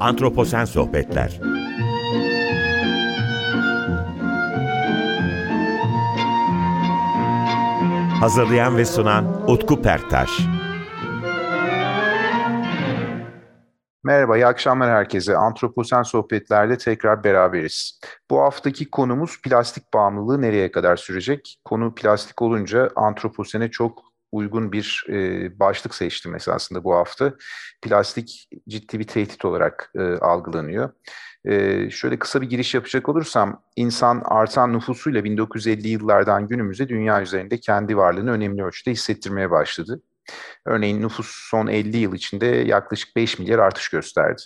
Antroposen Sohbetler Hazırlayan ve sunan Utku Perktaş Merhaba, iyi akşamlar herkese. Antroposen Sohbetler'de tekrar beraberiz. Bu haftaki konumuz plastik bağımlılığı nereye kadar sürecek? Konu plastik olunca antroposene çok uygun bir e, başlık seçtim esasında bu hafta. Plastik ciddi bir tehdit olarak e, algılanıyor. E, şöyle kısa bir giriş yapacak olursam, insan artan nüfusuyla 1950 yıllardan günümüze dünya üzerinde kendi varlığını önemli ölçüde hissettirmeye başladı. Örneğin nüfus son 50 yıl içinde yaklaşık 5 milyar artış gösterdi.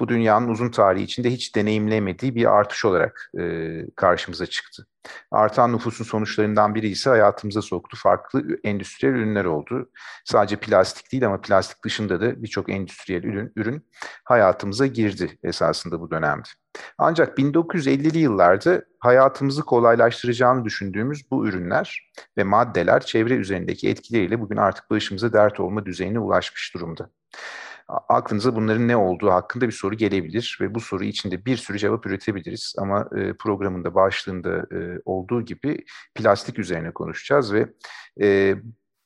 Bu dünyanın uzun tarihi içinde hiç deneyimlemediği bir artış olarak e, karşımıza çıktı. Artan nüfusun sonuçlarından biri ise hayatımıza soktu farklı endüstriyel ürünler oldu. Sadece plastik değil ama plastik dışında da birçok endüstriyel ürün, ürün hayatımıza girdi esasında bu dönemde. Ancak 1950'li yıllarda hayatımızı kolaylaştıracağını düşündüğümüz bu ürünler ve maddeler çevre üzerindeki etkileriyle bugün artık başımıza dert olma düzeyine ulaşmış durumda aklınıza bunların ne olduğu hakkında bir soru gelebilir ve bu soru içinde bir sürü cevap üretebiliriz. Ama e, programın da başlığında e, olduğu gibi plastik üzerine konuşacağız ve e,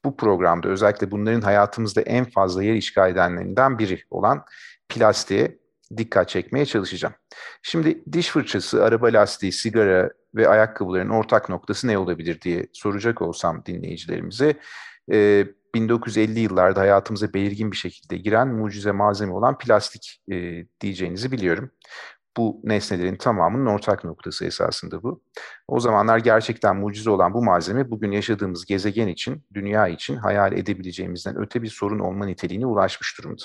bu programda özellikle bunların hayatımızda en fazla yer işgal edenlerinden biri olan plastiğe dikkat çekmeye çalışacağım. Şimdi diş fırçası, araba lastiği, sigara ve ayakkabıların ortak noktası ne olabilir diye soracak olsam dinleyicilerimize... E, 1950 yıllarda hayatımıza belirgin bir şekilde giren mucize malzeme olan plastik e, diyeceğinizi biliyorum. Bu nesnelerin tamamının ortak noktası esasında bu. O zamanlar gerçekten mucize olan bu malzeme bugün yaşadığımız gezegen için, dünya için hayal edebileceğimizden öte bir sorun olma niteliğine ulaşmış durumda.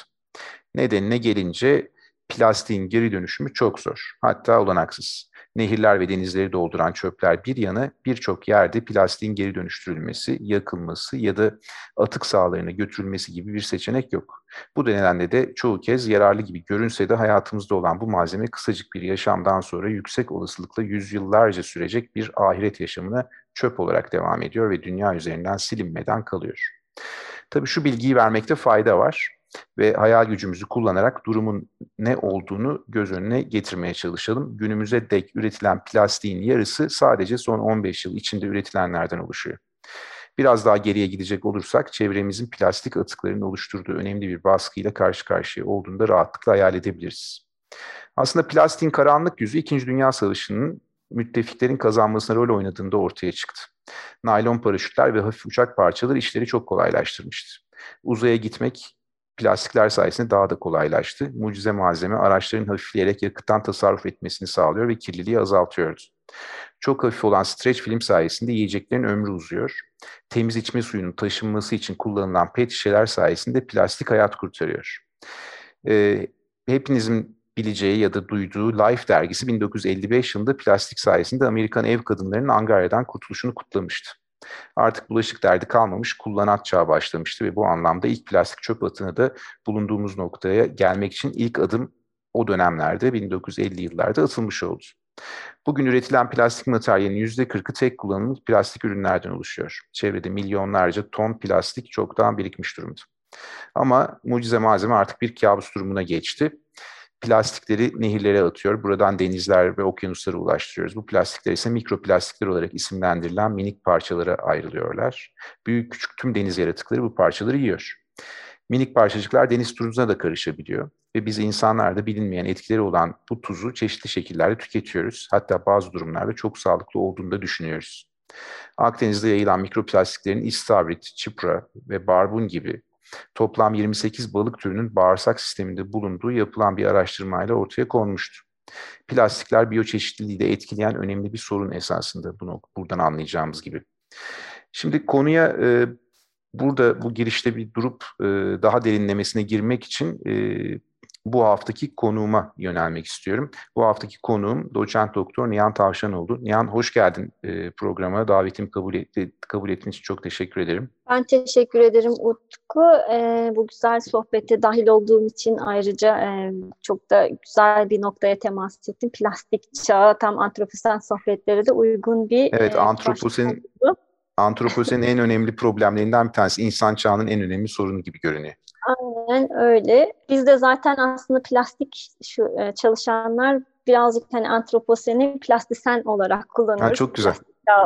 Nedenine gelince plastiğin geri dönüşümü çok zor, hatta olanaksız nehirler ve denizleri dolduran çöpler bir yana birçok yerde plastiğin geri dönüştürülmesi, yakılması ya da atık sahalarına götürülmesi gibi bir seçenek yok. Bu nedenle de çoğu kez yararlı gibi görünse de hayatımızda olan bu malzeme kısacık bir yaşamdan sonra yüksek olasılıkla yüzyıllarca sürecek bir ahiret yaşamına çöp olarak devam ediyor ve dünya üzerinden silinmeden kalıyor. Tabii şu bilgiyi vermekte fayda var ve hayal gücümüzü kullanarak durumun ne olduğunu göz önüne getirmeye çalışalım. Günümüze dek üretilen plastiğin yarısı sadece son 15 yıl içinde üretilenlerden oluşuyor. Biraz daha geriye gidecek olursak çevremizin plastik atıklarının oluşturduğu önemli bir baskıyla karşı karşıya olduğunda rahatlıkla hayal edebiliriz. Aslında plastiğin karanlık yüzü 2. Dünya Savaşı'nın müttefiklerin kazanmasına rol oynadığında ortaya çıktı. Naylon paraşütler ve hafif uçak parçaları işleri çok kolaylaştırmıştı. Uzaya gitmek plastikler sayesinde daha da kolaylaştı. Mucize malzeme araçların hafifleyerek yakıttan tasarruf etmesini sağlıyor ve kirliliği azaltıyordu. Çok hafif olan streç film sayesinde yiyeceklerin ömrü uzuyor. Temiz içme suyunun taşınması için kullanılan pet şişeler sayesinde plastik hayat kurtarıyor. Ee, hepinizin bileceği ya da duyduğu Life dergisi 1955 yılında plastik sayesinde Amerikan ev kadınlarının Angarya'dan kurtuluşunu kutlamıştı. Artık bulaşık derdi kalmamış, kullanat çağı başlamıştı ve bu anlamda ilk plastik çöp atını da bulunduğumuz noktaya gelmek için ilk adım o dönemlerde 1950 yıllarda atılmış oldu. Bugün üretilen plastik materyalin %40'ı tek kullanımlık plastik ürünlerden oluşuyor. Çevrede milyonlarca ton plastik çoktan birikmiş durumda. Ama mucize malzeme artık bir kabus durumuna geçti plastikleri nehirlere atıyor. Buradan denizler ve okyanuslara ulaştırıyoruz. Bu plastikler ise mikroplastikler olarak isimlendirilen minik parçalara ayrılıyorlar. Büyük küçük tüm deniz yaratıkları bu parçaları yiyor. Minik parçacıklar deniz tuzuna da karışabiliyor. Ve biz insanlarda bilinmeyen etkileri olan bu tuzu çeşitli şekillerde tüketiyoruz. Hatta bazı durumlarda çok sağlıklı olduğunu da düşünüyoruz. Akdeniz'de yayılan mikroplastiklerin istavrit, çipra ve barbun gibi toplam 28 balık türünün bağırsak sisteminde bulunduğu yapılan bir araştırmayla ortaya konmuştu. Plastikler biyoçeşitliliği de etkileyen önemli bir sorun esasında bunu buradan anlayacağımız gibi. Şimdi konuya e, burada bu girişte bir durup e, daha derinlemesine girmek için e, bu haftaki konuğuma yönelmek istiyorum. Bu haftaki konuğum doçent doktor Nihan Tavşanoğlu. Nihan hoş geldin e, programa. Davetimi kabul, etti, kabul ettiğin için çok teşekkür ederim. Ben teşekkür ederim Utku. E, bu güzel sohbete dahil olduğum için ayrıca e, çok da güzel bir noktaya temas ettim. Plastik çağı tam antroposen sohbetlere de uygun bir... Evet, e, antroposen... Antroposenin en önemli problemlerinden bir tanesi. insan çağının en önemli sorunu gibi görünüyor. Aynen öyle. Biz de zaten aslında plastik şu e, çalışanlar birazcık hani antroposeni plastisen olarak kullanıyoruz. Ha, çok güzel.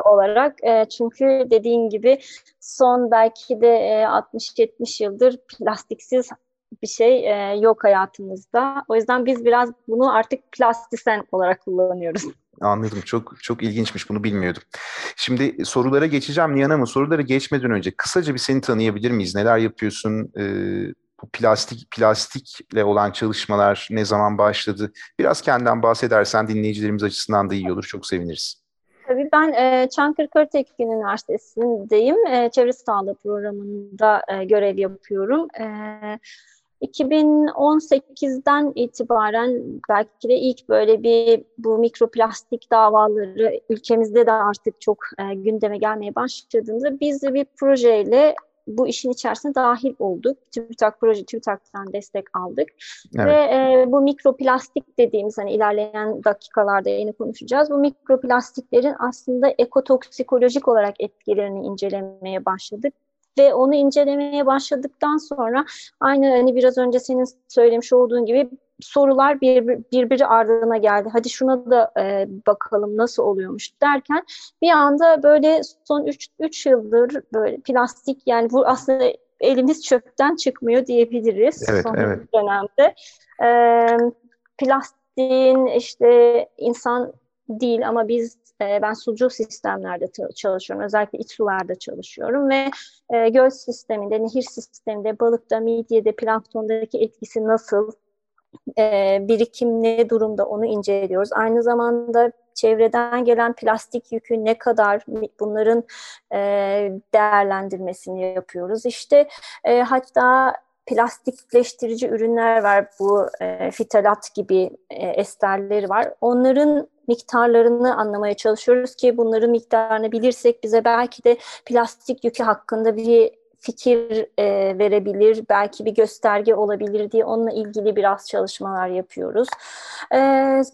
olarak. E, çünkü dediğin gibi son belki de e, 60-70 yıldır plastiksiz bir şey e, yok hayatımızda. O yüzden biz biraz bunu artık plastisen olarak kullanıyoruz. Anladım. Çok çok ilginçmiş. Bunu bilmiyordum. Şimdi sorulara geçeceğim Nihan ama sorulara geçmeden önce kısaca bir seni tanıyabilir miyiz? Neler yapıyorsun? Ee, bu plastik plastikle olan çalışmalar ne zaman başladı? Biraz kendinden bahsedersen dinleyicilerimiz açısından da iyi olur. Çok seviniriz. Tabii ben e, Çankırı Karatekin Üniversitesi'ndeyim. E, çevre sağlığı programında e, görev yapıyorum. E, 2018'den itibaren belki de ilk böyle bir bu mikroplastik davaları ülkemizde de artık çok e, gündeme gelmeye başladığında biz de bir projeyle bu işin içerisine dahil olduk. TÜBİTAK proje TÜBİTAK'tan destek aldık. Evet. Ve e, bu mikroplastik dediğimiz hani ilerleyen dakikalarda yine konuşacağız. Bu mikroplastiklerin aslında ekotoksikolojik olarak etkilerini incelemeye başladık ve onu incelemeye başladıktan sonra aynı hani biraz önce senin söylemiş olduğun gibi sorular bir, birbiri ardına geldi. Hadi şuna da e, bakalım nasıl oluyormuş derken bir anda böyle son 3 yıldır böyle plastik yani bu aslında elimiz çöpten çıkmıyor diyebiliriz evet, son evet. dönemde. E, plastiğin işte insan değil ama biz e, ben sucu sistemlerde çalışıyorum. Özellikle iç sularda çalışıyorum ve e, göl sisteminde, nehir sisteminde, balıkta, midyede, planktondaki etkisi nasıl, e, birikim ne durumda onu inceliyoruz. Aynı zamanda çevreden gelen plastik yükü ne kadar bunların e, değerlendirmesini yapıyoruz. İşte e, hatta plastikleştirici ürünler var. Bu e, fitalat gibi e, esterleri var. Onların miktarlarını anlamaya çalışıyoruz ki bunların miktarını bilirsek bize belki de plastik yükü hakkında bir fikir e, verebilir, belki bir gösterge olabilir diye onunla ilgili biraz çalışmalar yapıyoruz. E,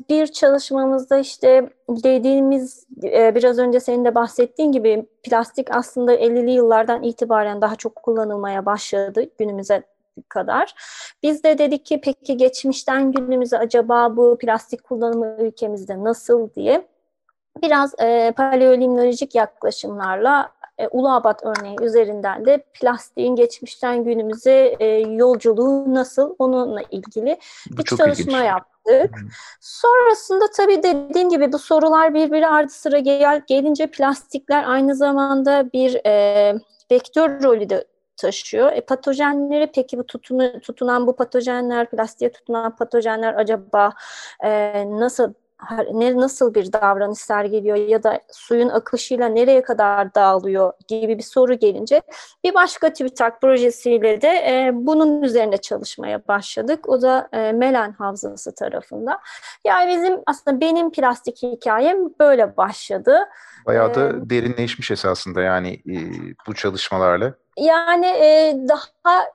bir çalışmamızda işte dediğimiz e, biraz önce senin de bahsettiğin gibi plastik aslında 50'li yıllardan itibaren daha çok kullanılmaya başladı günümüze kadar. Biz de dedik ki peki geçmişten günümüze acaba bu plastik kullanımı ülkemizde nasıl diye biraz e, paleolimnolojik yaklaşımlarla e, Uluabat örneği üzerinden de plastiğin geçmişten günümüze e, yolculuğu nasıl onunla ilgili bu bir çalışma ilginç. yaptık. Sonrasında tabii dediğim gibi bu sorular birbiri ardı sıra gel, gelince plastikler aynı zamanda bir e, vektör rolü de taşıyor. E, patojenleri peki bu tutunu, tutunan bu patojenler, plastiğe tutunan patojenler acaba e, nasıl ne nasıl bir davranış sergiliyor ya da suyun akışıyla nereye kadar dağılıyor gibi bir soru gelince bir başka TÜBİTAK projesiyle de e, bunun üzerinde çalışmaya başladık. O da e, Melen Havzası tarafında. Yani bizim aslında benim plastik hikayem böyle başladı. Bayağı da ee, derinleşmiş esasında yani e, bu çalışmalarla. Yani e, daha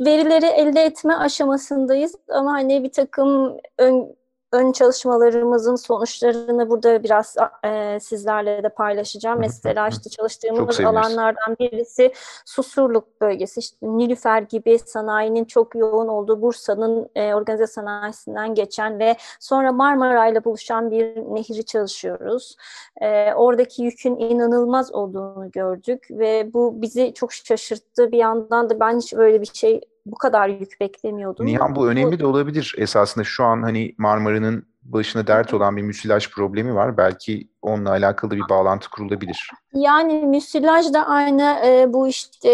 verileri elde etme aşamasındayız ama hani bir takım ön, ön çalışmalarımızın sonuçlarını burada biraz e, sizlerle de paylaşacağım. Mesela işte çalıştığımız alanlardan birisi Susurluk bölgesi. İşte Nilüfer gibi sanayinin çok yoğun olduğu Bursa'nın e, organize sanayisinden geçen ve sonra Marmara ile buluşan bir nehri çalışıyoruz. E, oradaki yükün inanılmaz olduğunu gördük ve bu bizi çok şaşırttı. Bir yandan da ben hiç böyle bir şey bu kadar yük beklemiyordum. Nihan bu önemli de olabilir esasında şu an hani Marmara'nın başına dert olan bir müsilaj problemi var. Belki onunla alakalı bir bağlantı kurulabilir. Yani müsilaj da aynı e, bu işte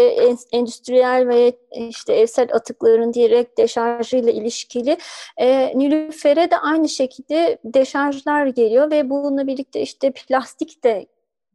endüstriyel ve işte evsel atıkların direkt deşarjıyla ilişkili. E, Nilüfer'e de aynı şekilde deşarjlar geliyor ve bununla birlikte işte plastik de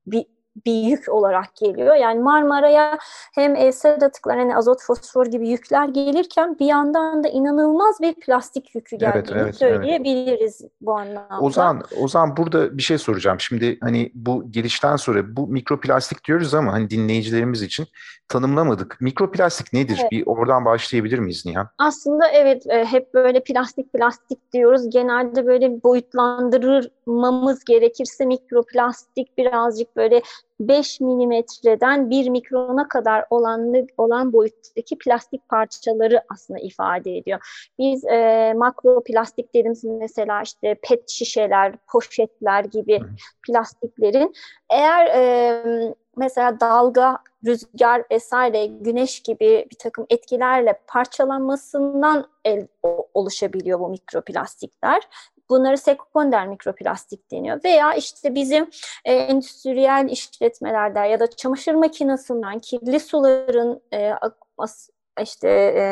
bir bir yük olarak geliyor. Yani Marmara'ya hem evsel atıklar hani azot, fosfor gibi yükler gelirken bir yandan da inanılmaz bir plastik yükü geldiğini evet, evet, söyleyebiliriz evet. bu anlamda. O zaman, o zaman burada bir şey soracağım. Şimdi hani bu girişten sonra bu mikroplastik diyoruz ama hani dinleyicilerimiz için tanımlamadık. Mikroplastik nedir? Evet. Bir oradan başlayabilir miyiz Nihan? Aslında evet e, hep böyle plastik plastik diyoruz. Genelde böyle boyutlandırmamız gerekirse mikroplastik birazcık böyle 5 milimetreden 1 mikrona kadar olan, olan boyuttaki plastik parçaları aslında ifade ediyor. Biz e, makroplastik dediğimiz mesela işte pet şişeler, poşetler gibi plastiklerin eğer e, mesela dalga, rüzgar vesaire, güneş gibi bir takım etkilerle parçalanmasından el, oluşabiliyor bu mikroplastikler. Bunları sekonder mikroplastik deniyor. Veya işte bizim e, endüstriyel işletmelerde ya da çamaşır makinesinden kirli suların e, akmas, işte e,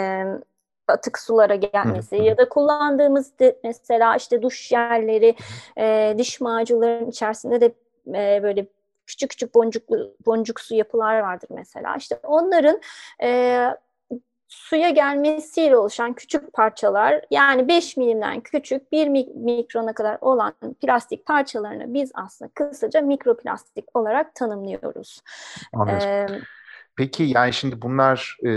atık sulara gelmesi ya da kullandığımız de, mesela işte duş yerleri, e, diş macunların içerisinde de e, böyle küçük küçük boncuklu boncuk su yapılar vardır mesela. İşte onların e, suya gelmesiyle oluşan küçük parçalar yani 5 milimden küçük 1 mikrona kadar olan plastik parçalarını biz aslında kısaca mikroplastik olarak tanımlıyoruz. Anladım. Ee, Peki yani şimdi bunlar e,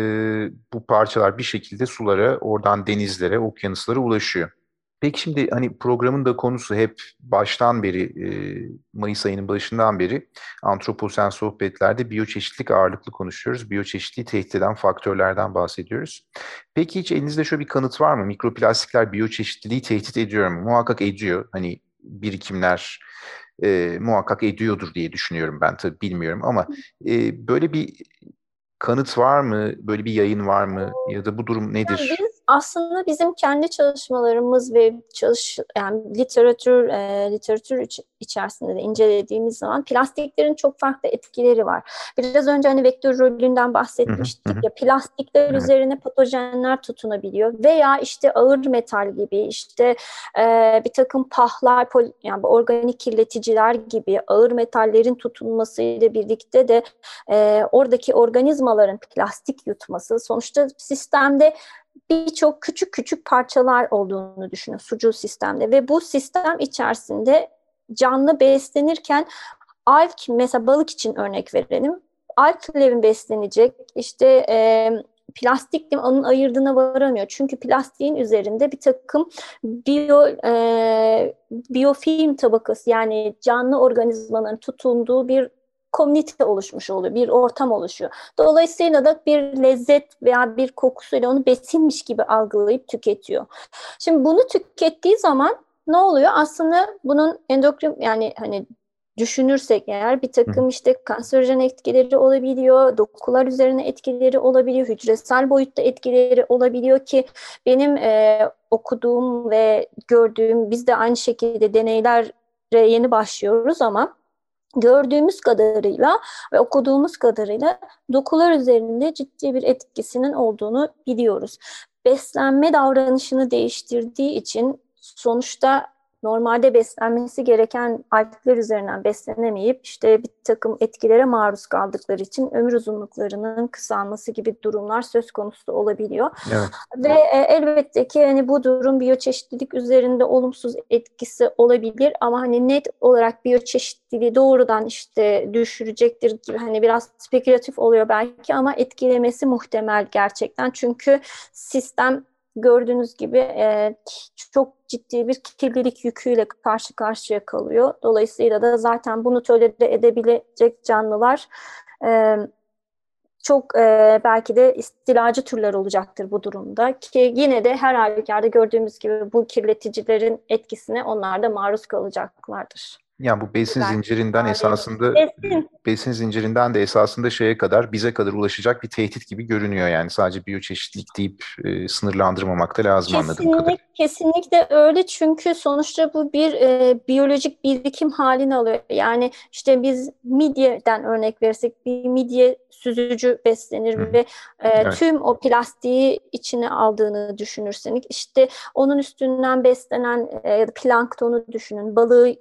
bu parçalar bir şekilde sulara, oradan denizlere, okyanuslara ulaşıyor. Peki şimdi hani programın da konusu hep baştan beri, e, Mayıs ayının başından beri antroposen sohbetlerde biyoçeşitlik ağırlıklı konuşuyoruz. Biyoçeşitliği tehdit eden faktörlerden bahsediyoruz. Peki hiç elinizde şöyle bir kanıt var mı? Mikroplastikler biyoçeşitliliği tehdit ediyor mu? Muhakkak ediyor. Hani birikimler e, muhakkak ediyordur diye düşünüyorum ben tabii bilmiyorum ama e, böyle bir kanıt var mı? Böyle bir yayın var mı? Ya da bu durum nedir? Aslında bizim kendi çalışmalarımız ve çalış yani literatür e, literatür iç, içerisinde de incelediğimiz zaman plastiklerin çok farklı etkileri var. Biraz önce hani vektör rolünden bahsetmiştik ya plastikler üzerine patojenler tutunabiliyor veya işte ağır metal gibi işte e, bir takım pahlar pol, yani organik kirleticiler gibi ağır metallerin tutunmasıyla birlikte de e, oradaki organizmaların plastik yutması sonuçta sistemde birçok küçük küçük parçalar olduğunu düşünün sucu sistemde ve bu sistem içerisinde canlı beslenirken alg mesela balık için örnek verelim. Alglerin beslenecek işte e, plastik onun ayırdığına varamıyor. Çünkü plastiğin üzerinde bir takım biyo e, biyofilm tabakası yani canlı organizmaların tutunduğu bir komünite oluşmuş oluyor, bir ortam oluşuyor. Dolayısıyla da bir lezzet veya bir kokusuyla onu besinmiş gibi algılayıp tüketiyor. Şimdi bunu tükettiği zaman ne oluyor? Aslında bunun endokrin yani hani düşünürsek eğer bir takım işte kanserojen etkileri olabiliyor, dokular üzerine etkileri olabiliyor, hücresel boyutta etkileri olabiliyor ki benim e, okuduğum ve gördüğüm biz de aynı şekilde deneylere yeni başlıyoruz ama gördüğümüz kadarıyla ve okuduğumuz kadarıyla dokular üzerinde ciddi bir etkisinin olduğunu biliyoruz. Beslenme davranışını değiştirdiği için sonuçta normalde beslenmesi gereken algler üzerinden beslenemeyip işte bir takım etkilere maruz kaldıkları için ömür uzunluklarının kısalması gibi durumlar söz konusu olabiliyor. Evet. Ve e, elbette ki hani bu durum biyoçeşitlilik üzerinde olumsuz etkisi olabilir ama hani net olarak biyoçeşitliliği doğrudan işte düşürecektir gibi hani biraz spekülatif oluyor belki ama etkilemesi muhtemel gerçekten. Çünkü sistem gördüğünüz gibi e, çok ciddi bir kirlilik yüküyle karşı karşıya kalıyor. Dolayısıyla da zaten bunu tolere edebilecek canlılar e, çok e, belki de istilacı türler olacaktır bu durumda ki yine de her halükarda gördüğümüz gibi bu kirleticilerin etkisine onlar da maruz kalacaklardır. Yani bu besin Güzel. zincirinden esasında besin. besin zincirinden de esasında şeye kadar bize kadar ulaşacak bir tehdit gibi görünüyor yani sadece biyoçeşitlik deyip e, sınırlandırmamak da lazım Kesinlik, anladığım kadarıyla. Kesinlikle öyle çünkü sonuçta bu bir e, biyolojik birikim halini alıyor. Yani işte biz midyeden örnek verirsek bir midye süzücü beslenir Hı. ve e, evet. tüm o plastiği içine aldığını düşünürseniz işte onun üstünden beslenen e, planktonu düşünün balığı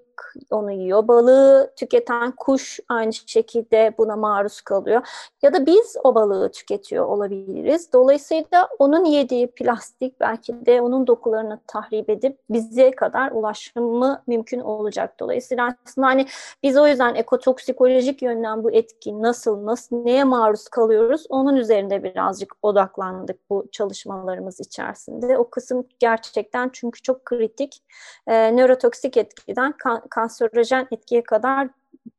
onu yiyor. Balığı tüketen kuş aynı şekilde buna maruz kalıyor. Ya da biz o balığı tüketiyor olabiliriz. Dolayısıyla onun yediği plastik belki de onun dokularını tahrip edip bize kadar ulaşımı mümkün olacak. Dolayısıyla aslında hani biz o yüzden ekotoksikolojik yönden bu etki nasıl, nasıl, neye maruz kalıyoruz onun üzerinde birazcık odaklandık bu çalışmalarımız içerisinde. O kısım gerçekten çünkü çok kritik. E, nörotoksik etkiden kan kanserojen etkiye kadar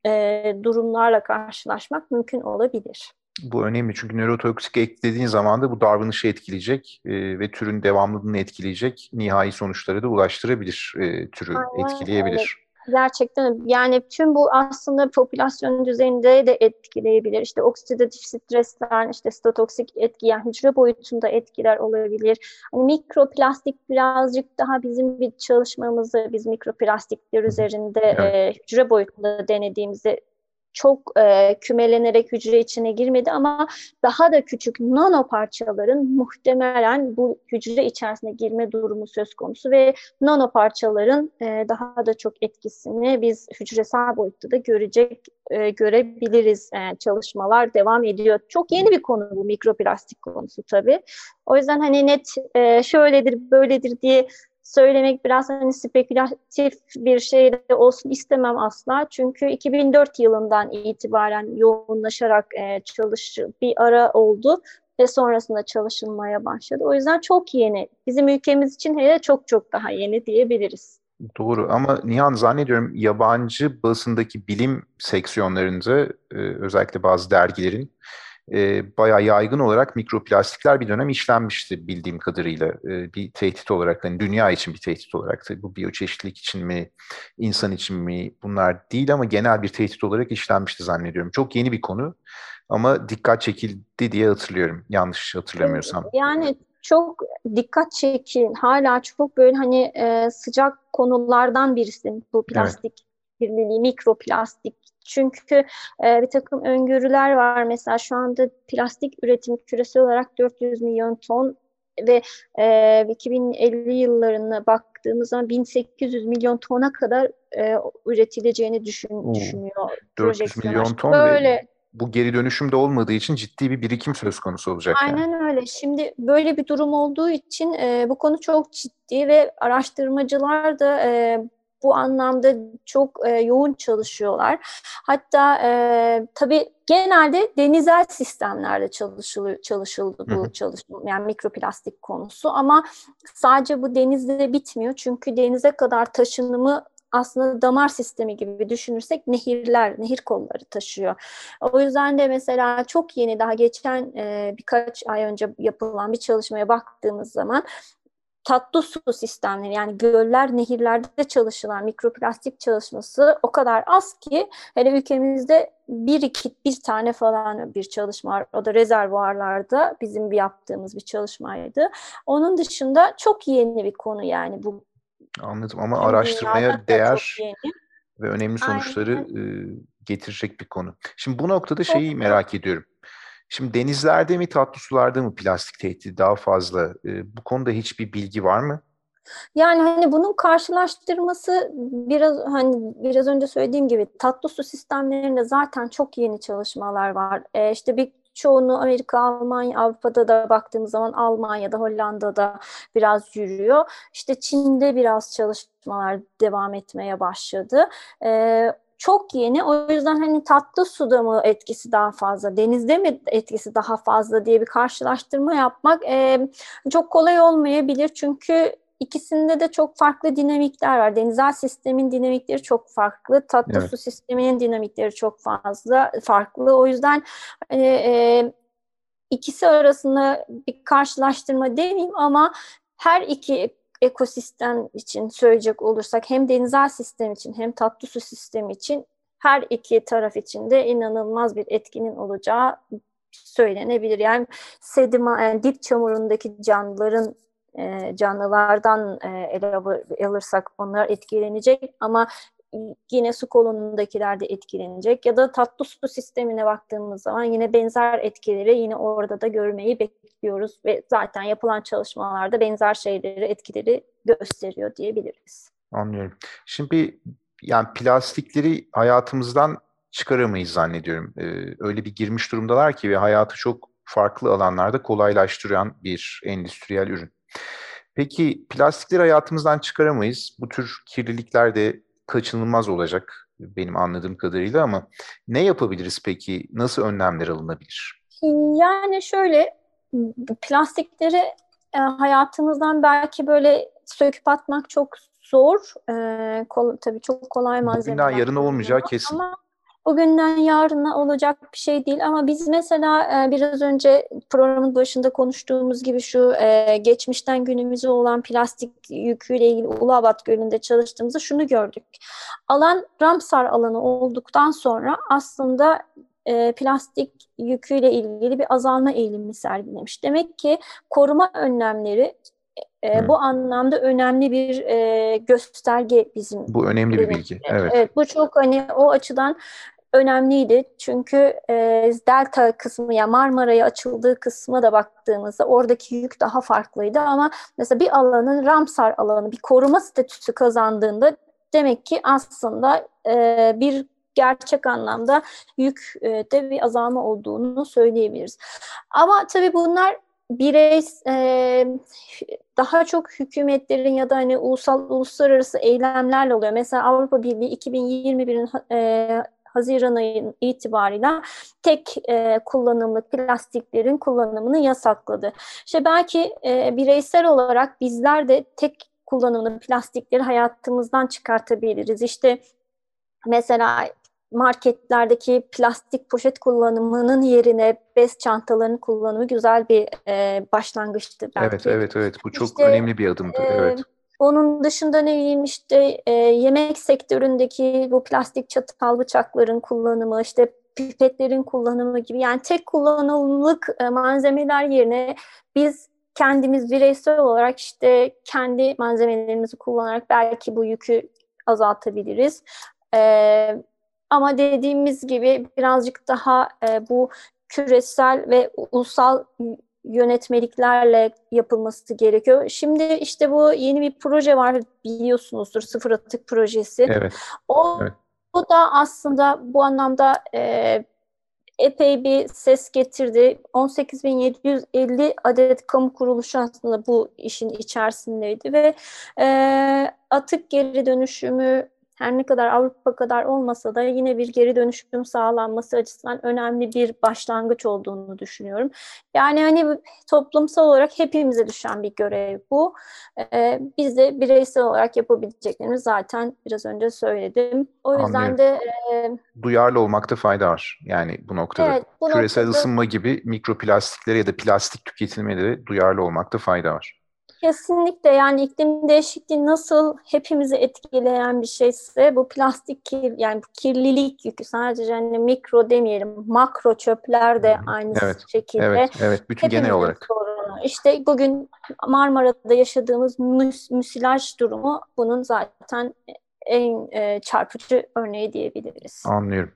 e, durumlarla karşılaşmak mümkün olabilir. Bu önemli çünkü nörotoksik eklediğin zaman da bu davranışı etkileyecek e, ve türün devamlılığını etkileyecek nihai sonuçları da ulaştırabilir, e, türü Aynen, etkileyebilir. Evet. Gerçekten yani tüm bu aslında popülasyon düzeyinde de etkileyebilir. İşte oksidatif stresler, işte statoksik etki yani hücre boyutunda etkiler olabilir. Hani mikroplastik birazcık daha bizim bir çalışmamızı biz mikroplastikler üzerinde evet. e, hücre boyutunda denediğimizde çok e, kümelenerek hücre içine girmedi ama daha da küçük nano parçaların muhtemelen bu hücre içerisine girme durumu söz konusu ve nano parçaların e, daha da çok etkisini biz hücresel boyutta da görecek e, görebiliriz. E, çalışmalar devam ediyor. Çok yeni bir konu bu mikroplastik konusu tabii. O yüzden hani net e, şöyledir böyledir diye söylemek biraz hani spekülatif bir şey de olsun istemem asla. Çünkü 2004 yılından itibaren yoğunlaşarak e, çalış bir ara oldu ve sonrasında çalışılmaya başladı. O yüzden çok yeni. Bizim ülkemiz için hele çok çok daha yeni diyebiliriz. Doğru ama Nihan zannediyorum yabancı basındaki bilim seksiyonlarında e, özellikle bazı dergilerin e, bayağı yaygın olarak mikroplastikler bir dönem işlenmişti bildiğim kadarıyla. E, bir tehdit olarak, hani dünya için bir tehdit olarak. Tabii bu biyoçeşitlilik için mi, insan için mi bunlar değil ama genel bir tehdit olarak işlenmişti zannediyorum. Çok yeni bir konu ama dikkat çekildi diye hatırlıyorum. Yanlış hatırlamıyorsam. Yani çok dikkat çekin. Hala çok böyle hani e, sıcak konulardan birisi bu plastik evet kirliliği, mikroplastik. Çünkü e, bir takım öngörüler var. Mesela şu anda plastik üretim küresel olarak 400 milyon ton ve e, 2050 yıllarına baktığımız zaman 1800 milyon tona kadar e, üretileceğini düşün, Oo, düşünüyor. 400 milyon ton Böyle, bu geri dönüşüm de olmadığı için ciddi bir birikim söz konusu olacak. Aynen yani. öyle. Şimdi böyle bir durum olduğu için e, bu konu çok ciddi ve araştırmacılar da e, bu anlamda çok e, yoğun çalışıyorlar. Hatta e, tabii genelde denizel sistemlerde çalışılıyor, çalışıldı bu çalışma yani mikroplastik konusu ama sadece bu denizde bitmiyor çünkü denize kadar taşınımı aslında damar sistemi gibi düşünürsek nehirler, nehir kolları taşıyor. O yüzden de mesela çok yeni daha geçen e, birkaç ay önce yapılan bir çalışmaya baktığımız zaman tatlı su sistemleri yani göller, nehirlerde çalışılan mikroplastik çalışması o kadar az ki hele ülkemizde bir iki bir tane falan bir çalışma var. O da rezervuarlarda bizim bir yaptığımız bir çalışmaydı. Onun dışında çok yeni bir konu yani bu. Anladım ama araştırmaya değer ve önemli sonuçları Aynen. getirecek bir konu. Şimdi bu noktada şeyi merak ediyorum. Şimdi denizlerde mi tatlı sularda mı plastik tehdidi daha fazla? E, bu konuda hiçbir bilgi var mı? Yani hani bunun karşılaştırması biraz hani biraz önce söylediğim gibi tatlı su sistemlerinde zaten çok yeni çalışmalar var. E, işte bir çoğunu Amerika, Almanya, Avrupa'da da baktığımız zaman Almanya'da, Hollanda'da biraz yürüyor. İşte Çin'de biraz çalışmalar devam etmeye başladı. Ee, çok yeni. O yüzden hani tatlı suda mı etkisi daha fazla, denizde mi etkisi daha fazla diye bir karşılaştırma yapmak e, çok kolay olmayabilir. Çünkü ikisinde de çok farklı dinamikler var. Denizel sistemin dinamikleri çok farklı. Tatlı evet. su sisteminin dinamikleri çok fazla farklı. O yüzden hani, e, ikisi arasında bir karşılaştırma demeyeyim ama her iki ekosistem için söyleyecek olursak hem denizel sistem için hem tatlı su sistemi için her iki taraf için de inanılmaz bir etkinin olacağı söylenebilir. Yani sedima, yani dip çamurundaki canlıların e, canlılardan e, ele alırsak onlar etkilenecek ama yine su kolonundakiler de etkilenecek ya da tatlı su sistemine baktığımız zaman yine benzer etkileri yine orada da görmeyi bekliyoruz ve zaten yapılan çalışmalarda benzer şeyleri etkileri gösteriyor diyebiliriz. Anlıyorum. Şimdi yani plastikleri hayatımızdan çıkaramayız zannediyorum. Ee, öyle bir girmiş durumdalar ki ve hayatı çok farklı alanlarda kolaylaştıran bir endüstriyel ürün. Peki plastikleri hayatımızdan çıkaramayız. Bu tür kirlilikler de kaçınılmaz olacak benim anladığım kadarıyla ama ne yapabiliriz peki? Nasıl önlemler alınabilir? Yani şöyle plastikleri e, hayatımızdan belki böyle söküp atmak çok zor. E, kol, tabii çok kolay malzemeler. Bugünden yarın olmayacağı kesin. Ama bugünden yarına olacak bir şey değil ama biz mesela e, biraz önce programın başında konuştuğumuz gibi şu e, geçmişten günümüze olan plastik yüküyle ilgili Uluabat Gölü'nde çalıştığımızda şunu gördük. Alan Ramsar alanı olduktan sonra aslında e, plastik yüküyle ilgili bir azalma eğilimi sergilemiş. Demek ki koruma önlemleri e, bu anlamda önemli bir e, gösterge bizim. Bu önemli bir bilgi. Evet. evet. Bu çok hani o açıdan önemliydi. Çünkü e, Delta kısmı ya Marmara'ya açıldığı kısma da baktığımızda oradaki yük daha farklıydı ama mesela bir alanın Ramsar alanı bir koruma statüsü kazandığında demek ki aslında e, bir gerçek anlamda yükte bir azalma olduğunu söyleyebiliriz. Ama tabii bunlar birey e, daha çok hükümetlerin ya da hani ulusal uluslararası eylemlerle oluyor. Mesela Avrupa Birliği 2021'in e, Haziran ayının itibarıyla tek e, kullanımlık plastiklerin kullanımını yasakladı. İşte belki e, bireysel olarak bizler de tek kullanımlı plastikleri hayatımızdan çıkartabiliriz. İşte mesela marketlerdeki plastik poşet kullanımının yerine bez çantalarının kullanımı güzel bir e, başlangıçtı belki. Evet, evet, evet. Bu çok işte, önemli bir adımdı. E, evet. Onun dışında ne diyeyim işte e, yemek sektöründeki bu plastik çatal bıçakların kullanımı, işte pipetlerin kullanımı gibi yani tek kullanımlık e, malzemeler yerine biz kendimiz bireysel olarak işte kendi malzemelerimizi kullanarak belki bu yükü azaltabiliriz. Ee, ama dediğimiz gibi birazcık daha e, bu küresel ve ulusal yönetmeliklerle yapılması gerekiyor. Şimdi işte bu yeni bir proje var biliyorsunuzdur sıfır atık projesi. Evet. O, evet. o da aslında bu anlamda e, epey bir ses getirdi. 18.750 adet kamu kuruluşu aslında bu işin içerisindeydi ve e, atık geri dönüşümü her ne kadar Avrupa kadar olmasa da yine bir geri dönüşüm sağlanması açısından önemli bir başlangıç olduğunu düşünüyorum. Yani hani toplumsal olarak hepimize düşen bir görev bu. Ee, biz de bireysel olarak yapabileceklerimiz zaten biraz önce söyledim. O yüzden Anlıyorum. de... E, Duyarlı olmakta fayda var yani bu noktada. Evet, bu Küresel noktada... ısınma gibi mikroplastiklere ya da plastik tüketilmeleri duyarlı olmakta fayda var. Kesinlikle yani iklim değişikliği nasıl hepimizi etkileyen bir şeyse bu plastik kir, yani bu kirlilik yükü sadece hani mikro demeyelim makro çöpler de aynı evet, şekilde. Evet, evet bütün genel olarak. Sorunu. İşte bugün Marmara'da yaşadığımız müs müsilaj durumu bunun zaten en e, çarpıcı örneği diyebiliriz. Anlıyorum.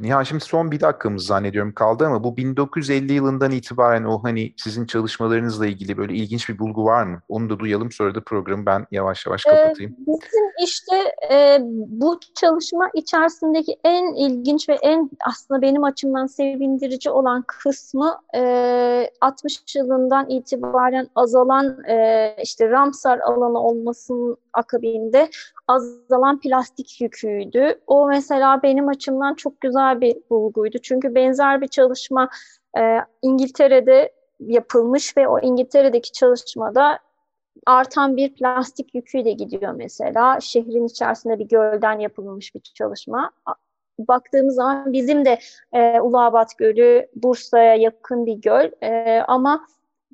Nihan şimdi son bir dakikamız zannediyorum kaldı ama bu 1950 yılından itibaren o hani sizin çalışmalarınızla ilgili böyle ilginç bir bulgu var mı? Onu da duyalım sonra da programı ben yavaş yavaş kapatayım. Ee, bizim işte e, bu çalışma içerisindeki en ilginç ve en aslında benim açımdan sevindirici olan kısmı e, 60 yılından itibaren azalan e, işte Ramsar alanı olmasının akabinde azalan plastik yüküydü. O mesela benim açımdan çok güzel bir bulguydu. Çünkü benzer bir çalışma e, İngiltere'de yapılmış ve o İngiltere'deki çalışmada artan bir plastik yüküyle gidiyor mesela. Şehrin içerisinde bir gölden yapılmış bir çalışma. Baktığımız zaman bizim de e, Uluabat Gölü Bursa'ya yakın bir göl e, ama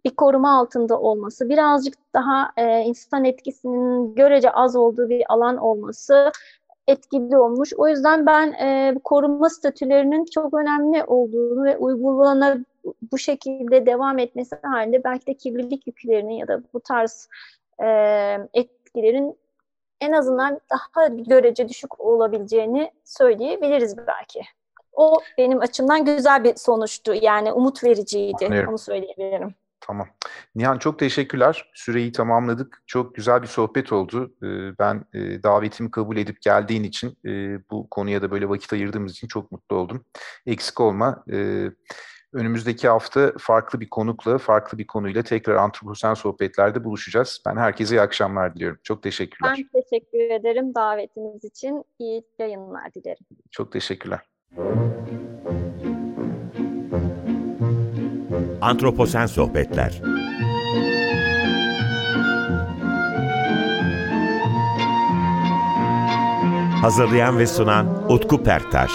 bir koruma altında olması, birazcık daha e, insan etkisinin görece az olduğu bir alan olması etkili olmuş. O yüzden ben e, koruma statülerinin çok önemli olduğunu ve uygulanır bu şekilde devam etmesi halinde belki de kirlilik yüklerinin ya da bu tarz e, etkilerin en azından daha görece düşük olabileceğini söyleyebiliriz belki. O benim açımdan güzel bir sonuçtu. Yani umut vericiydi. Anlıyorum. Onu söyleyebilirim. Tamam. Nihan çok teşekkürler. Süreyi tamamladık. Çok güzel bir sohbet oldu. Ee, ben e, davetimi kabul edip geldiğin için e, bu konuya da böyle vakit ayırdığımız için çok mutlu oldum. Eksik olma. Ee, önümüzdeki hafta farklı bir konukla, farklı bir konuyla tekrar antroposen sohbetlerde buluşacağız. Ben herkese iyi akşamlar diliyorum. Çok teşekkürler. Ben teşekkür ederim davetiniz için. İyi yayınlar dilerim. Çok teşekkürler. Antroposen Sohbetler. Hazırlayan ve sunan Utku Perktaş